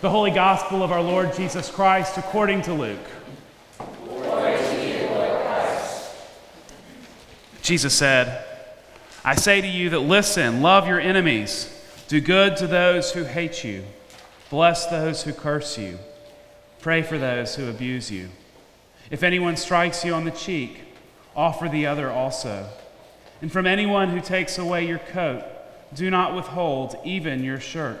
The Holy Gospel of our Lord Jesus Christ according to Luke. Jesus said, I say to you that listen, love your enemies, do good to those who hate you, bless those who curse you, pray for those who abuse you. If anyone strikes you on the cheek, offer the other also. And from anyone who takes away your coat, do not withhold even your shirt.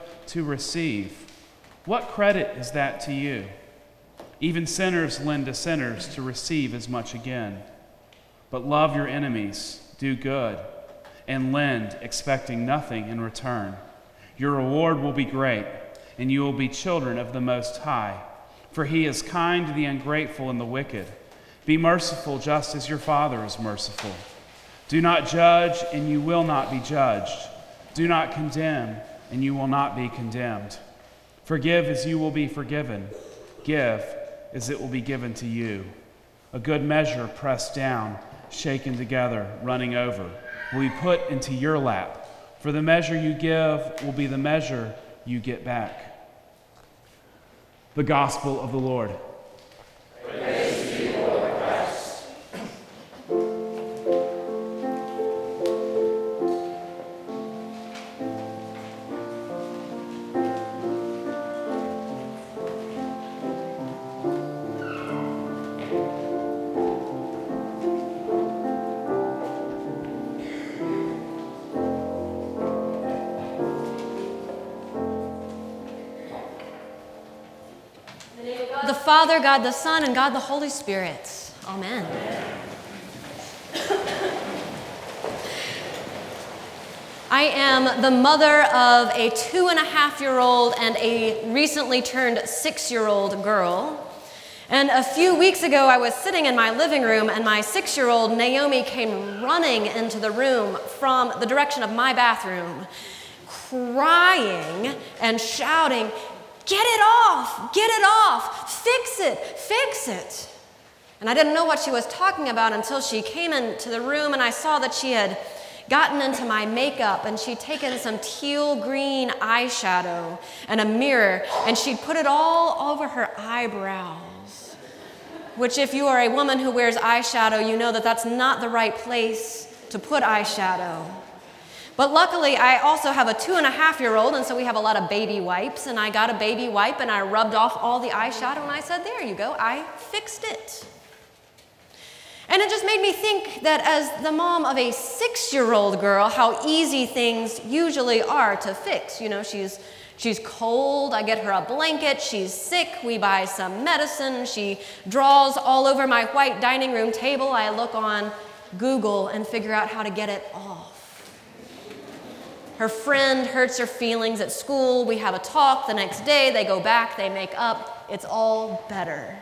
to receive, what credit is that to you? Even sinners lend to sinners to receive as much again. But love your enemies, do good, and lend, expecting nothing in return. Your reward will be great, and you will be children of the Most High. For he is kind to the ungrateful and the wicked. Be merciful just as your Father is merciful. Do not judge, and you will not be judged. Do not condemn, and you will not be condemned. Forgive as you will be forgiven. Give as it will be given to you. A good measure pressed down shaken together, running over, will be put into your lap. For the measure you give will be the measure you get back. The Gospel of the Lord. Father, God the Son, and God the Holy Spirit. Amen. I am the mother of a two and a half year old and a recently turned six year old girl. And a few weeks ago, I was sitting in my living room, and my six year old Naomi came running into the room from the direction of my bathroom, crying and shouting, Get it off, get it off, fix it, fix it. And I didn't know what she was talking about until she came into the room and I saw that she had gotten into my makeup and she'd taken some teal green eyeshadow and a mirror and she'd put it all over her eyebrows. Which, if you are a woman who wears eyeshadow, you know that that's not the right place to put eyeshadow. But luckily, I also have a two and a half year old, and so we have a lot of baby wipes. And I got a baby wipe and I rubbed off all the eyeshadow, and I said, There you go, I fixed it. And it just made me think that as the mom of a six year old girl, how easy things usually are to fix. You know, she's She's cold, I get her a blanket. She's sick, we buy some medicine. She draws all over my white dining room table. I look on Google and figure out how to get it off. Her friend hurts her feelings at school. We have a talk. The next day, they go back, they make up. It's all better.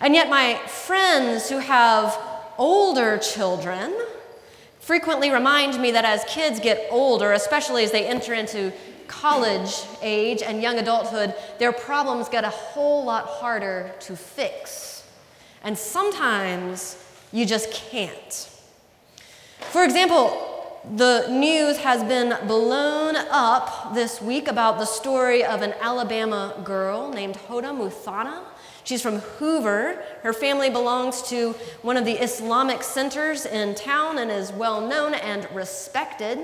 And yet, my friends who have older children frequently remind me that as kids get older, especially as they enter into college age and young adulthood, their problems get a whole lot harder to fix. And sometimes you just can't. For example, the news has been blown up this week about the story of an Alabama girl named Hoda Muthana. She's from Hoover. Her family belongs to one of the Islamic centers in town and is well known and respected.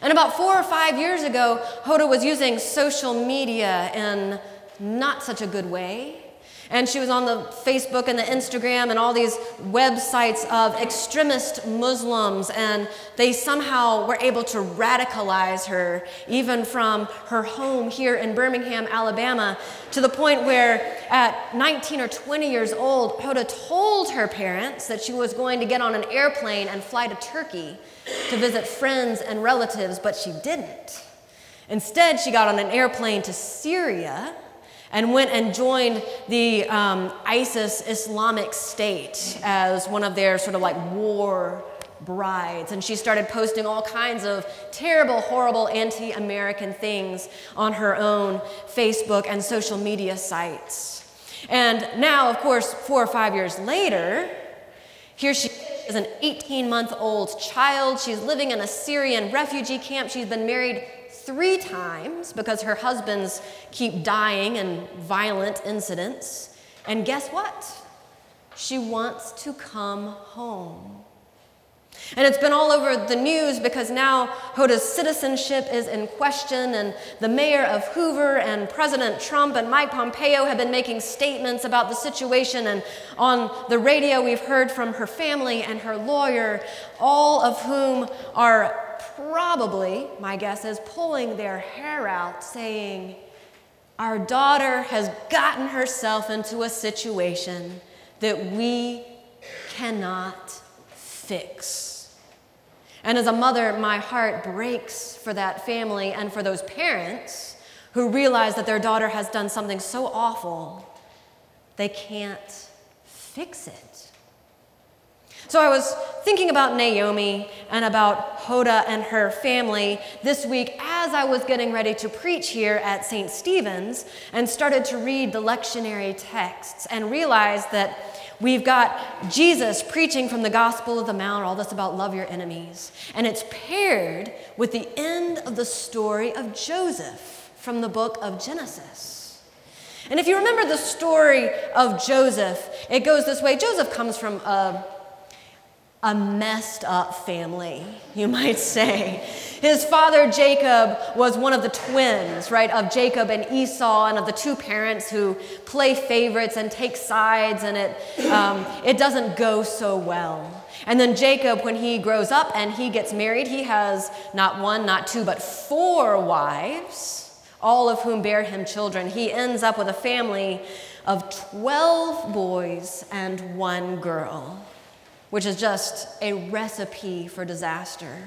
And about four or five years ago, Hoda was using social media in not such a good way. And she was on the Facebook and the Instagram and all these websites of extremist Muslims, and they somehow were able to radicalize her, even from her home here in Birmingham, Alabama, to the point where at 19 or 20 years old, Hoda told her parents that she was going to get on an airplane and fly to Turkey to visit friends and relatives, but she didn't. Instead, she got on an airplane to Syria and went and joined the um, ISIS Islamic State as one of their sort of like war brides. And she started posting all kinds of terrible, horrible anti American things on her own Facebook and social media sites. And now, of course, four or five years later, here she is an 18 month old child. She's living in a Syrian refugee camp. She's been married three times because her husbands keep dying in violent incidents. And guess what? She wants to come home. And it's been all over the news because now Hoda's citizenship is in question, and the mayor of Hoover and President Trump and Mike Pompeo have been making statements about the situation. And on the radio, we've heard from her family and her lawyer, all of whom are probably, my guess is, pulling their hair out, saying, Our daughter has gotten herself into a situation that we cannot fix. And as a mother, my heart breaks for that family and for those parents who realize that their daughter has done something so awful, they can't fix it. So I was thinking about Naomi and about Hoda and her family this week as I was getting ready to preach here at St. Stephen's and started to read the lectionary texts and realized that We've got Jesus preaching from the Gospel of the Mount, all this about love your enemies. And it's paired with the end of the story of Joseph from the book of Genesis. And if you remember the story of Joseph, it goes this way Joseph comes from a a messed up family, you might say. His father Jacob was one of the twins, right, of Jacob and Esau, and of the two parents who play favorites and take sides, and it, um, it doesn't go so well. And then Jacob, when he grows up and he gets married, he has not one, not two, but four wives, all of whom bear him children. He ends up with a family of 12 boys and one girl which is just a recipe for disaster.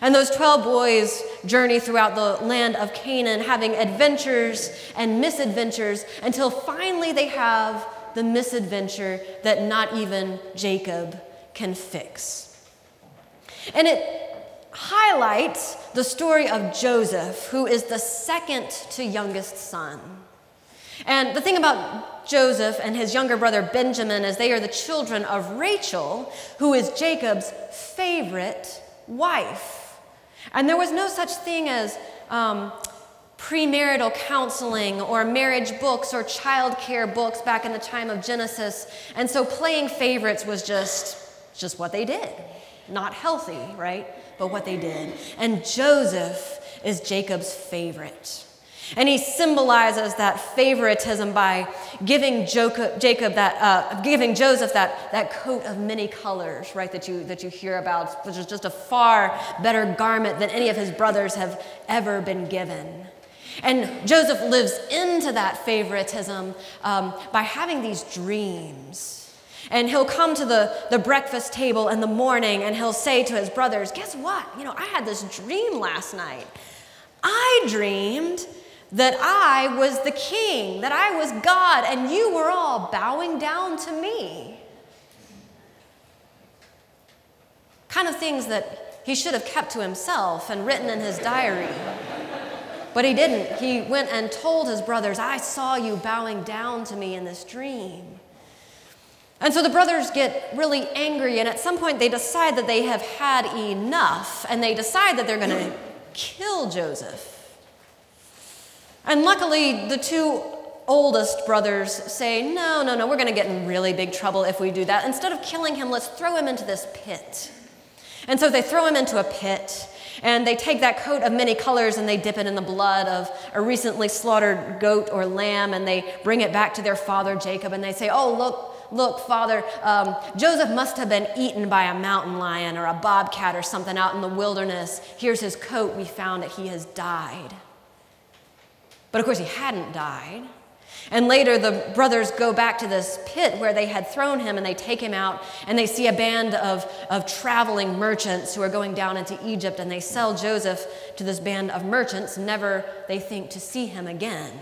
And those 12 boys journey throughout the land of Canaan, having adventures and misadventures until finally they have the misadventure that not even Jacob can fix. And it highlights the story of Joseph, who is the second to youngest son. And the thing about Joseph and his younger brother Benjamin is they are the children of Rachel, who is Jacob's favorite wife. And there was no such thing as um, premarital counseling or marriage books or childcare books back in the time of Genesis. And so playing favorites was just, just what they did. Not healthy, right? But what they did. And Joseph is Jacob's favorite. And he symbolizes that favoritism by giving Jacob, Jacob that, uh, giving Joseph that, that coat of many colors, right, that you, that you hear about, which is just a far better garment than any of his brothers have ever been given. And Joseph lives into that favoritism um, by having these dreams. And he'll come to the, the breakfast table in the morning and he'll say to his brothers, Guess what? You know, I had this dream last night. I dreamed that I was the king, that I was God, and you were all bowing down to me. Kind of things that he should have kept to himself and written in his diary. But he didn't. He went and told his brothers, I saw you bowing down to me in this dream. And so the brothers get really angry, and at some point they decide that they have had enough, and they decide that they're going to kill Joseph. And luckily, the two oldest brothers say, No, no, no, we're going to get in really big trouble if we do that. Instead of killing him, let's throw him into this pit. And so they throw him into a pit, and they take that coat of many colors and they dip it in the blood of a recently slaughtered goat or lamb, and they bring it back to their father Jacob, and they say, Oh, look, Look, Father, um, Joseph must have been eaten by a mountain lion or a bobcat or something out in the wilderness. Here's his coat. We found that he has died. But of course, he hadn't died. And later, the brothers go back to this pit where they had thrown him and they take him out and they see a band of, of traveling merchants who are going down into Egypt and they sell Joseph to this band of merchants. Never, they think, to see him again.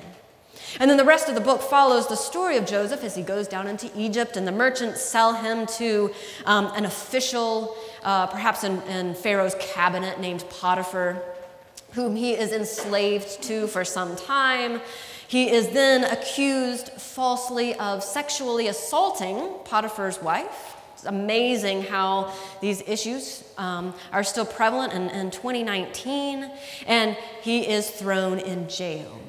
And then the rest of the book follows the story of Joseph as he goes down into Egypt, and the merchants sell him to um, an official, uh, perhaps in, in Pharaoh's cabinet, named Potiphar, whom he is enslaved to for some time. He is then accused falsely of sexually assaulting Potiphar's wife. It's amazing how these issues um, are still prevalent in, in 2019, and he is thrown in jail.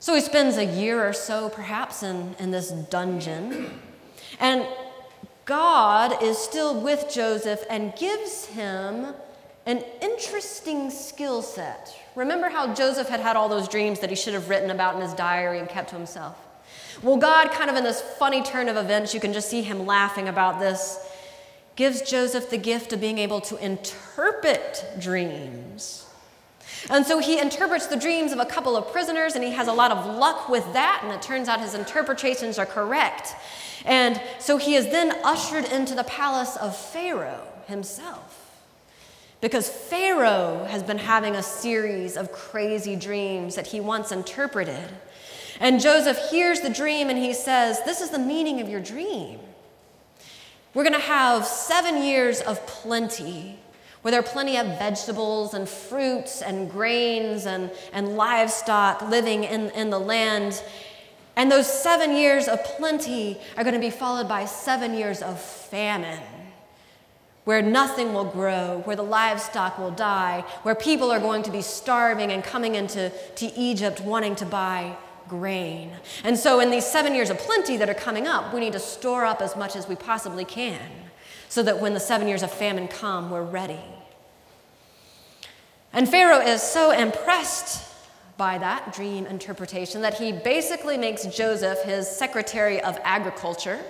So he spends a year or so, perhaps, in, in this dungeon. And God is still with Joseph and gives him an interesting skill set. Remember how Joseph had had all those dreams that he should have written about in his diary and kept to himself? Well, God, kind of in this funny turn of events, you can just see him laughing about this, gives Joseph the gift of being able to interpret dreams. And so he interprets the dreams of a couple of prisoners, and he has a lot of luck with that, and it turns out his interpretations are correct. And so he is then ushered into the palace of Pharaoh himself. Because Pharaoh has been having a series of crazy dreams that he once interpreted. And Joseph hears the dream and he says, This is the meaning of your dream. We're going to have seven years of plenty where there are plenty of vegetables and fruits and grains and, and livestock living in, in the land. And those seven years of plenty are going to be followed by seven years of famine, where nothing will grow, where the livestock will die, where people are going to be starving and coming into to Egypt wanting to buy grain. And so, in these seven years of plenty that are coming up, we need to store up as much as we possibly can so that when the seven years of famine come, we're ready. And Pharaoh is so impressed by that dream interpretation that he basically makes Joseph his secretary of agriculture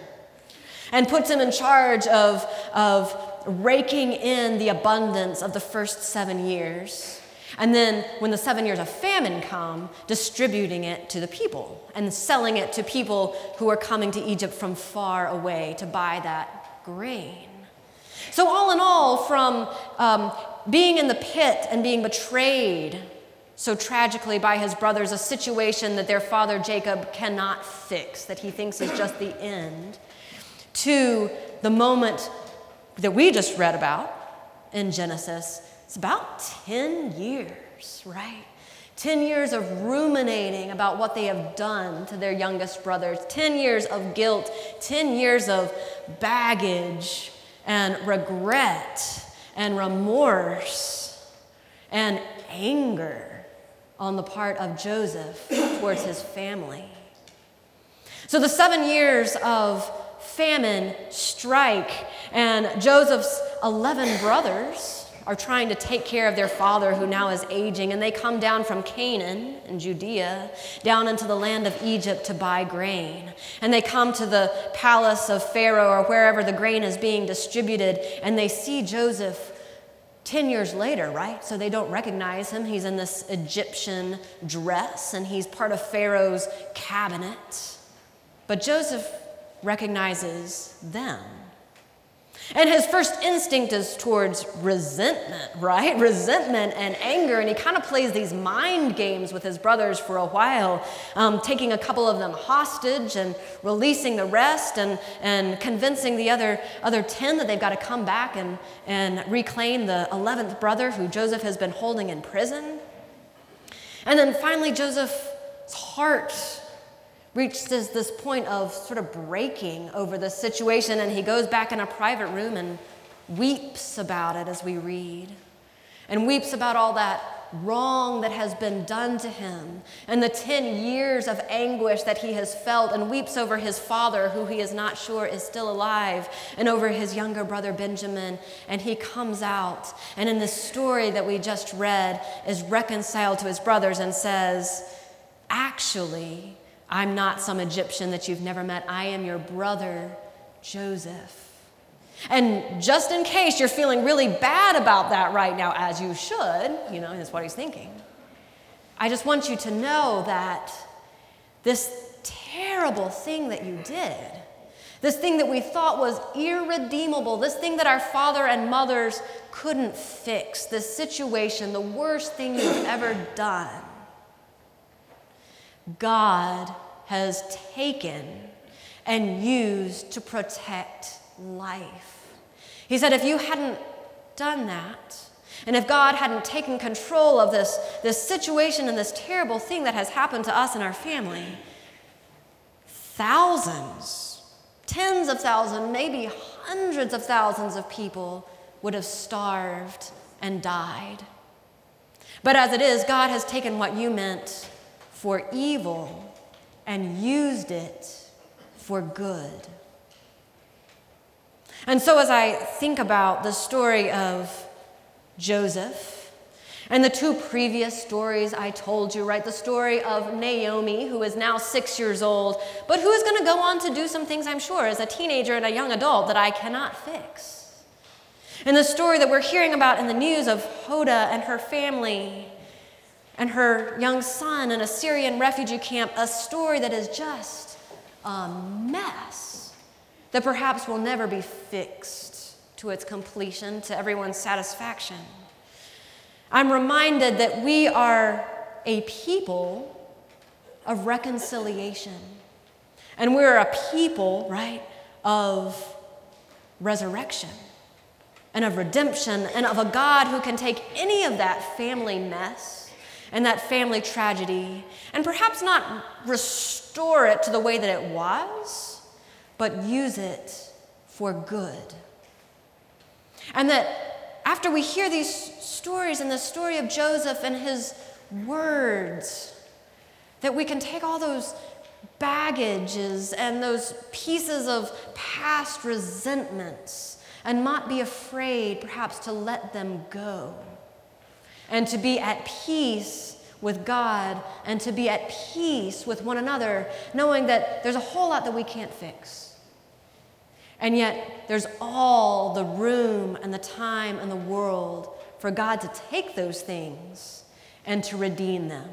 and puts him in charge of, of raking in the abundance of the first seven years. And then, when the seven years of famine come, distributing it to the people and selling it to people who are coming to Egypt from far away to buy that grain. So, all in all, from um, being in the pit and being betrayed so tragically by his brothers, a situation that their father Jacob cannot fix, that he thinks is just the end, to the moment that we just read about in Genesis, it's about 10 years, right? 10 years of ruminating about what they have done to their youngest brothers, 10 years of guilt, 10 years of baggage and regret and remorse and anger on the part of Joseph towards his family. So the seven years of famine strike, and Joseph's 11 brothers are trying to take care of their father who now is aging, and they come down from Canaan in Judea down into the land of Egypt to buy grain. And they come to the palace of Pharaoh or wherever the grain is being distributed, and they see Joseph 10 years later, right? So they don't recognize him. He's in this Egyptian dress and he's part of Pharaoh's cabinet. But Joseph recognizes them. And his first instinct is towards resentment, right? Resentment and anger. And he kind of plays these mind games with his brothers for a while, um, taking a couple of them hostage and releasing the rest and, and convincing the other, other 10 that they've got to come back and, and reclaim the 11th brother who Joseph has been holding in prison. And then finally, Joseph's heart reaches this point of sort of breaking over the situation, and he goes back in a private room and weeps about it as we read, and weeps about all that wrong that has been done to him, and the 10 years of anguish that he has felt, and weeps over his father, who he is not sure is still alive, and over his younger brother Benjamin. And he comes out, and in the story that we just read, is reconciled to his brothers and says, Actually, I'm not some Egyptian that you've never met. I am your brother, Joseph. And just in case you're feeling really bad about that right now, as you should, you know, that's what he's thinking. I just want you to know that this terrible thing that you did, this thing that we thought was irredeemable, this thing that our father and mothers couldn't fix, this situation, the worst thing you've ever done, God has taken and used to protect life. He said, if you hadn't done that, and if God hadn't taken control of this, this situation and this terrible thing that has happened to us and our family, thousands, tens of thousands, maybe hundreds of thousands of people would have starved and died. But as it is, God has taken what you meant for evil and used it for good. And so, as I think about the story of Joseph and the two previous stories I told you, right? The story of Naomi, who is now six years old, but who is going to go on to do some things, I'm sure, as a teenager and a young adult that I cannot fix. And the story that we're hearing about in the news of Hoda and her family and her young son in a Syrian refugee camp, a story that is just a mess that perhaps will never be fixed to its completion, to everyone's satisfaction. I'm reminded that we are a people of reconciliation. And we're a people, right, of resurrection and of redemption and of a God who can take any of that family mess and that family tragedy, and perhaps not restore it to the way that it was, but use it for good. And that after we hear these stories and the story of Joseph and his words, that we can take all those baggages and those pieces of past resentments and not be afraid, perhaps, to let them go and to be at peace with God and to be at peace with one another, knowing that there's a whole lot that we can't fix. And yet, there's all the room and the time and the world for God to take those things and to redeem them.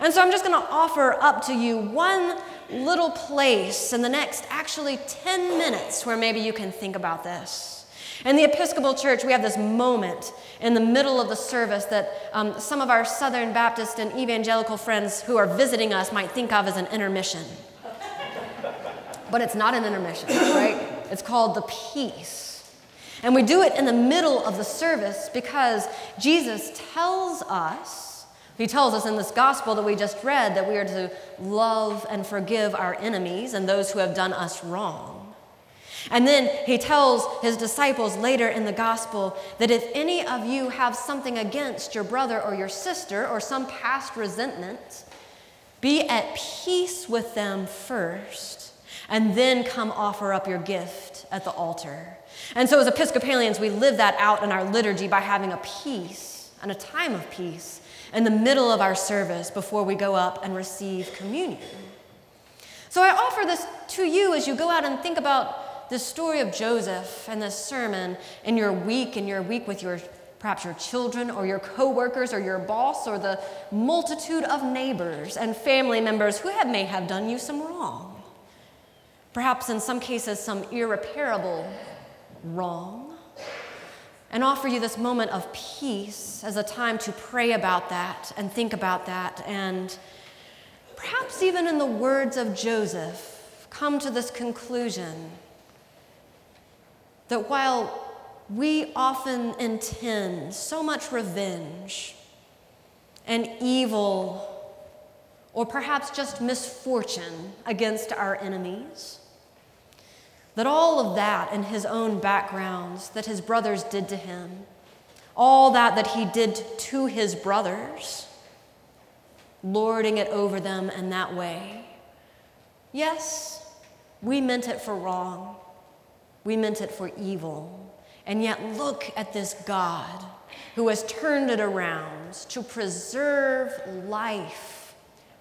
And so I'm just going to offer up to you one little place in the next actually 10 minutes where maybe you can think about this. In the Episcopal Church, we have this moment in the middle of the service that um, some of our Southern Baptist and evangelical friends who are visiting us might think of as an intermission. but it's not an intermission, right? It's called the peace. And we do it in the middle of the service because Jesus tells us, he tells us in this gospel that we just read, that we are to love and forgive our enemies and those who have done us wrong. And then he tells his disciples later in the gospel that if any of you have something against your brother or your sister or some past resentment, be at peace with them first, and then come offer up your gift at the altar. And so, as Episcopalians, we live that out in our liturgy by having a peace and a time of peace in the middle of our service before we go up and receive communion. So, I offer this to you as you go out and think about the story of Joseph and this sermon in your week, in your week with your perhaps your children or your coworkers or your boss or the multitude of neighbors and family members who have, may have done you some wrong. Perhaps in some cases, some irreparable wrong. And offer you this moment of peace as a time to pray about that and think about that. And perhaps even in the words of Joseph, come to this conclusion that while we often intend so much revenge and evil, or perhaps just misfortune against our enemies, that all of that in his own backgrounds that his brothers did to him, all that that he did to his brothers, lording it over them in that way. Yes, we meant it for wrong. We meant it for evil. And yet, look at this God who has turned it around to preserve life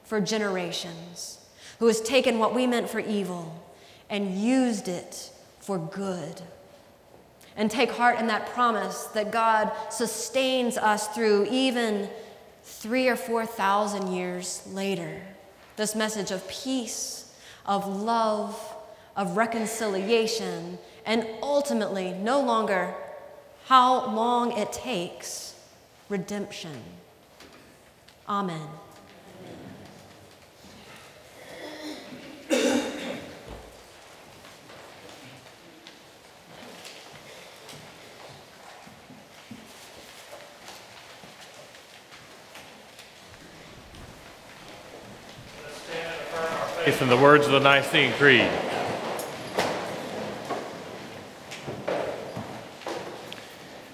for generations, who has taken what we meant for evil and used it for good. And take heart in that promise that God sustains us through even three or four thousand years later. this message of peace, of love, of reconciliation, and ultimately, no longer how long it takes, redemption. Amen. faith in the words of the Nicene Creed.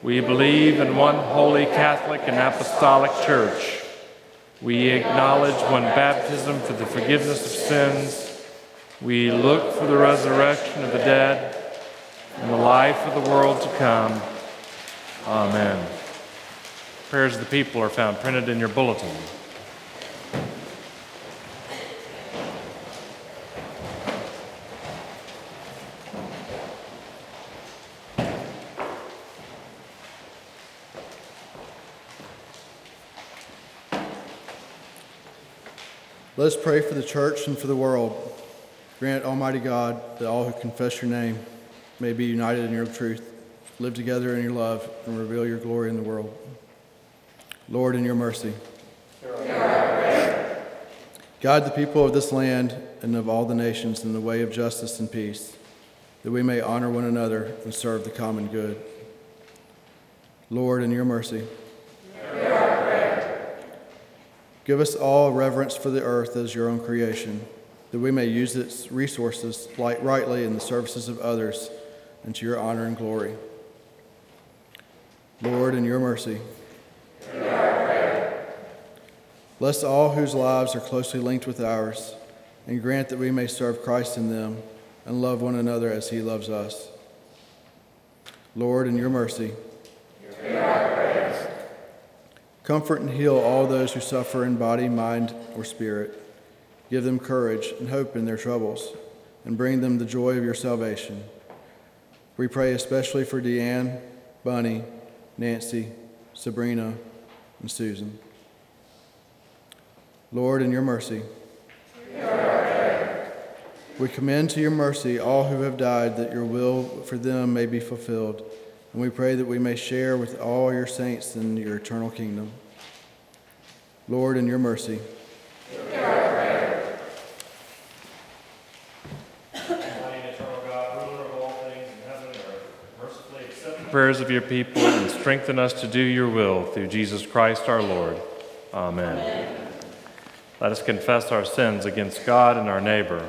We believe in one holy Catholic and Apostolic Church. We acknowledge one baptism for the forgiveness of sins. We look for the resurrection of the dead and the life of the world to come. Amen. Prayers of the people are found printed in your bulletin. Let us pray for the church and for the world. Grant, Almighty God, that all who confess your name may be united in your truth, live together in your love, and reveal your glory in the world. Lord, in your mercy. Guide the people of this land and of all the nations in the way of justice and peace, that we may honor one another and serve the common good. Lord, in your mercy. Give us all reverence for the earth as your own creation, that we may use its resources rightly in the services of others and to your honor and glory. Lord, in your mercy. Bless all whose lives are closely linked with ours, and grant that we may serve Christ in them and love one another as he loves us. Lord, in your mercy, comfort and heal all those who suffer in body, mind, or spirit. Give them courage and hope in their troubles, and bring them the joy of your salvation. We pray especially for Deanne, Bunny, Nancy, Sabrina, and Susan. Lord, in your mercy, we commend to your mercy all who have died, that your will for them may be fulfilled. And we pray that we may share with all your saints in your eternal kingdom. Lord, in your mercy. prayers of your people and strengthen us to do your will through Jesus Christ our Lord. Amen. Amen. Let us confess our sins against God and our neighbor.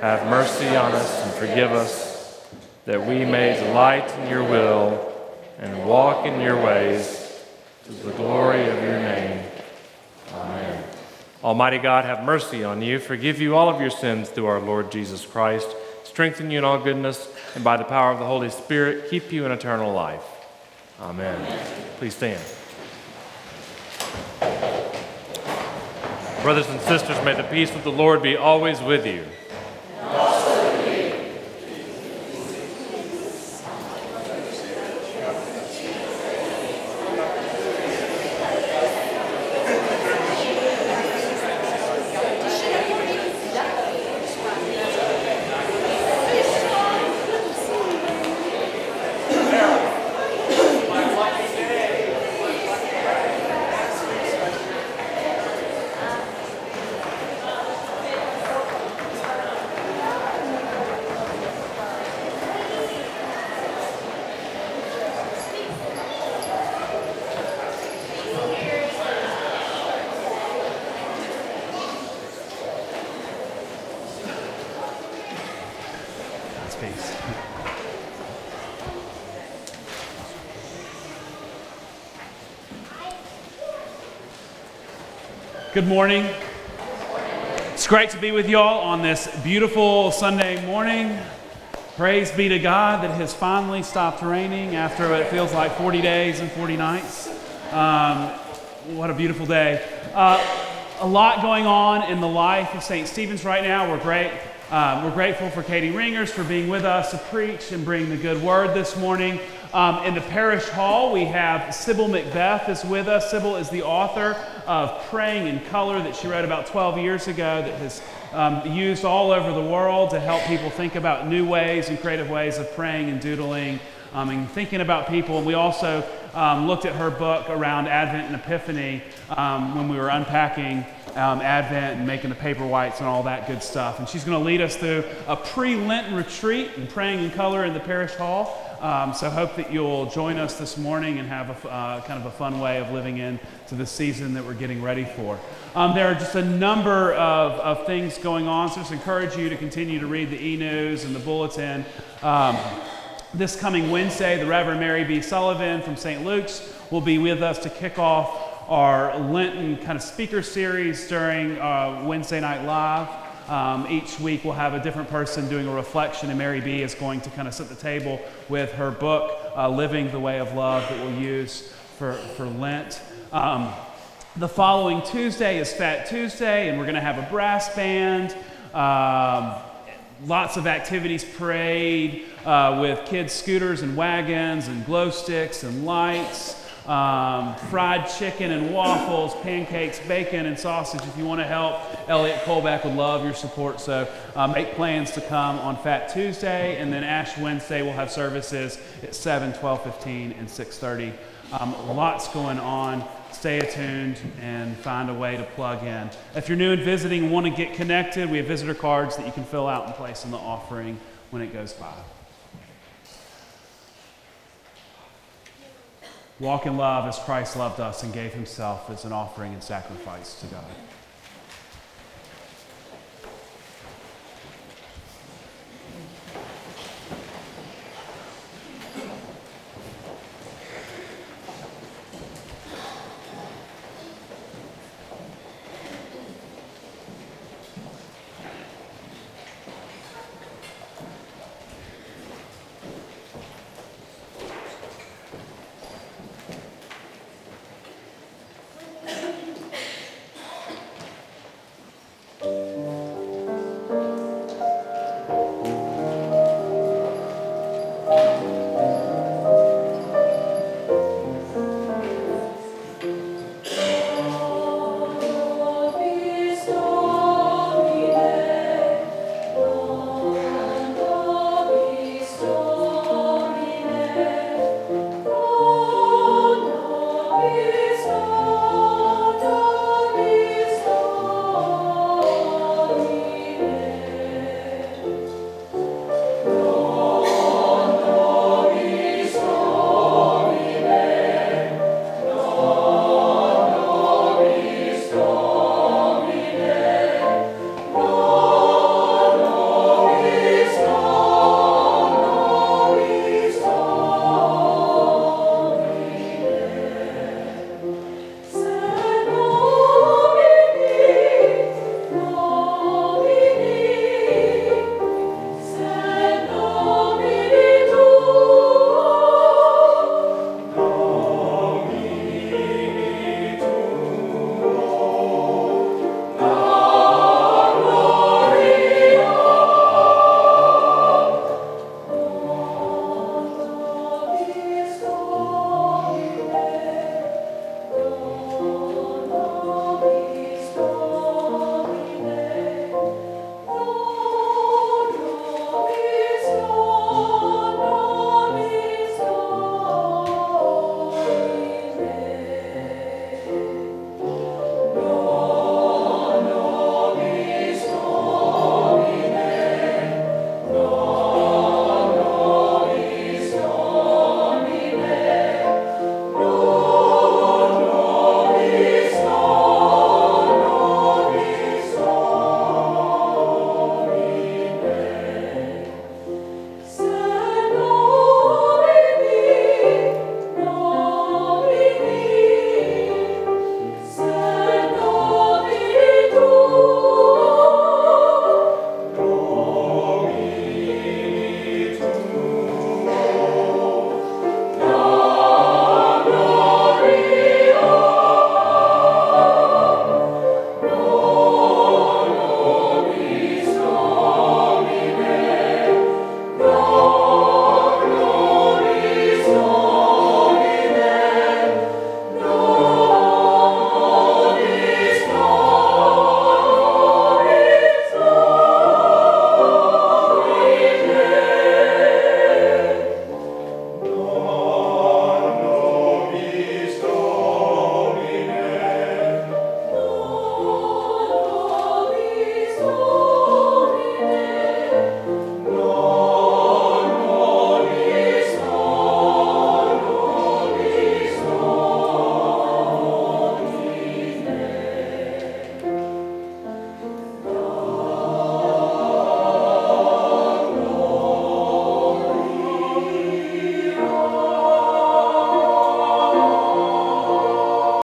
have mercy on us and forgive us, that we may delight in your will and walk in your ways to the glory of your name. Amen. Almighty God, have mercy on you, forgive you all of your sins through our Lord Jesus Christ, strengthen you in all goodness, and by the power of the Holy Spirit, keep you in eternal life. Amen. Please stand. Brothers and sisters, may the peace of the Lord be always with you. God's peace. Good morning. It's great to be with y'all on this beautiful Sunday morning. Praise be to God that it has finally stopped raining after what it feels like 40 days and 40 nights. Um, what a beautiful day. Uh, a lot going on in the life of St. Stephen's right now. We're great. Um, we're grateful for Katie Ringers for being with us to preach and bring the good word this morning. Um, in the parish hall, we have Sybil Macbeth is with us. Sybil is the author of Praying in Color that she wrote about 12 years ago that has um, used all over the world to help people think about new ways and creative ways of praying and doodling um, and thinking about people. And we also um, looked at her book around Advent and Epiphany um, when we were unpacking um, Advent and making the paper whites and all that good stuff. And she's going to lead us through a pre Lenten retreat and praying in color in the parish hall. Um, so hope that you'll join us this morning and have a, uh, kind of a fun way of living in to the season that we're getting ready for. Um, there are just a number of, of things going on, so just encourage you to continue to read the e-news and the bulletin. Um, this coming Wednesday, the Reverend Mary Bea Sullivan from St. Luke's will be with us to kick off our Lenten kind of speaker series during uh, Wednesday Night Live. Um, each week we'll have a different person doing a reflection, and Mary Bea is going to kind of set the table with her book, uh, Living the Way of Love, that we'll use for, for Lent. Um, the following Tuesday is Fat Tuesday, and we're going to have a brass band. Um, lots of activities parade uh, with kids' scooters and wagons and glow sticks and lights. Um, fried chicken and waffles, pancakes, bacon, and sausage. If you want to help, Elliot Colback would love your support. So uh, make plans to come on Fat Tuesday, and then Ash Wednesday we'll have services at 7, 12, 15, and 6:30. Um, lots going on. Stay attuned and find a way to plug in. If you're new and visiting want to get connected, we have visitor cards that you can fill out and place in the offering when it goes by. Walk in love as Christ loved us and gave himself as an offering and sacrifice to God.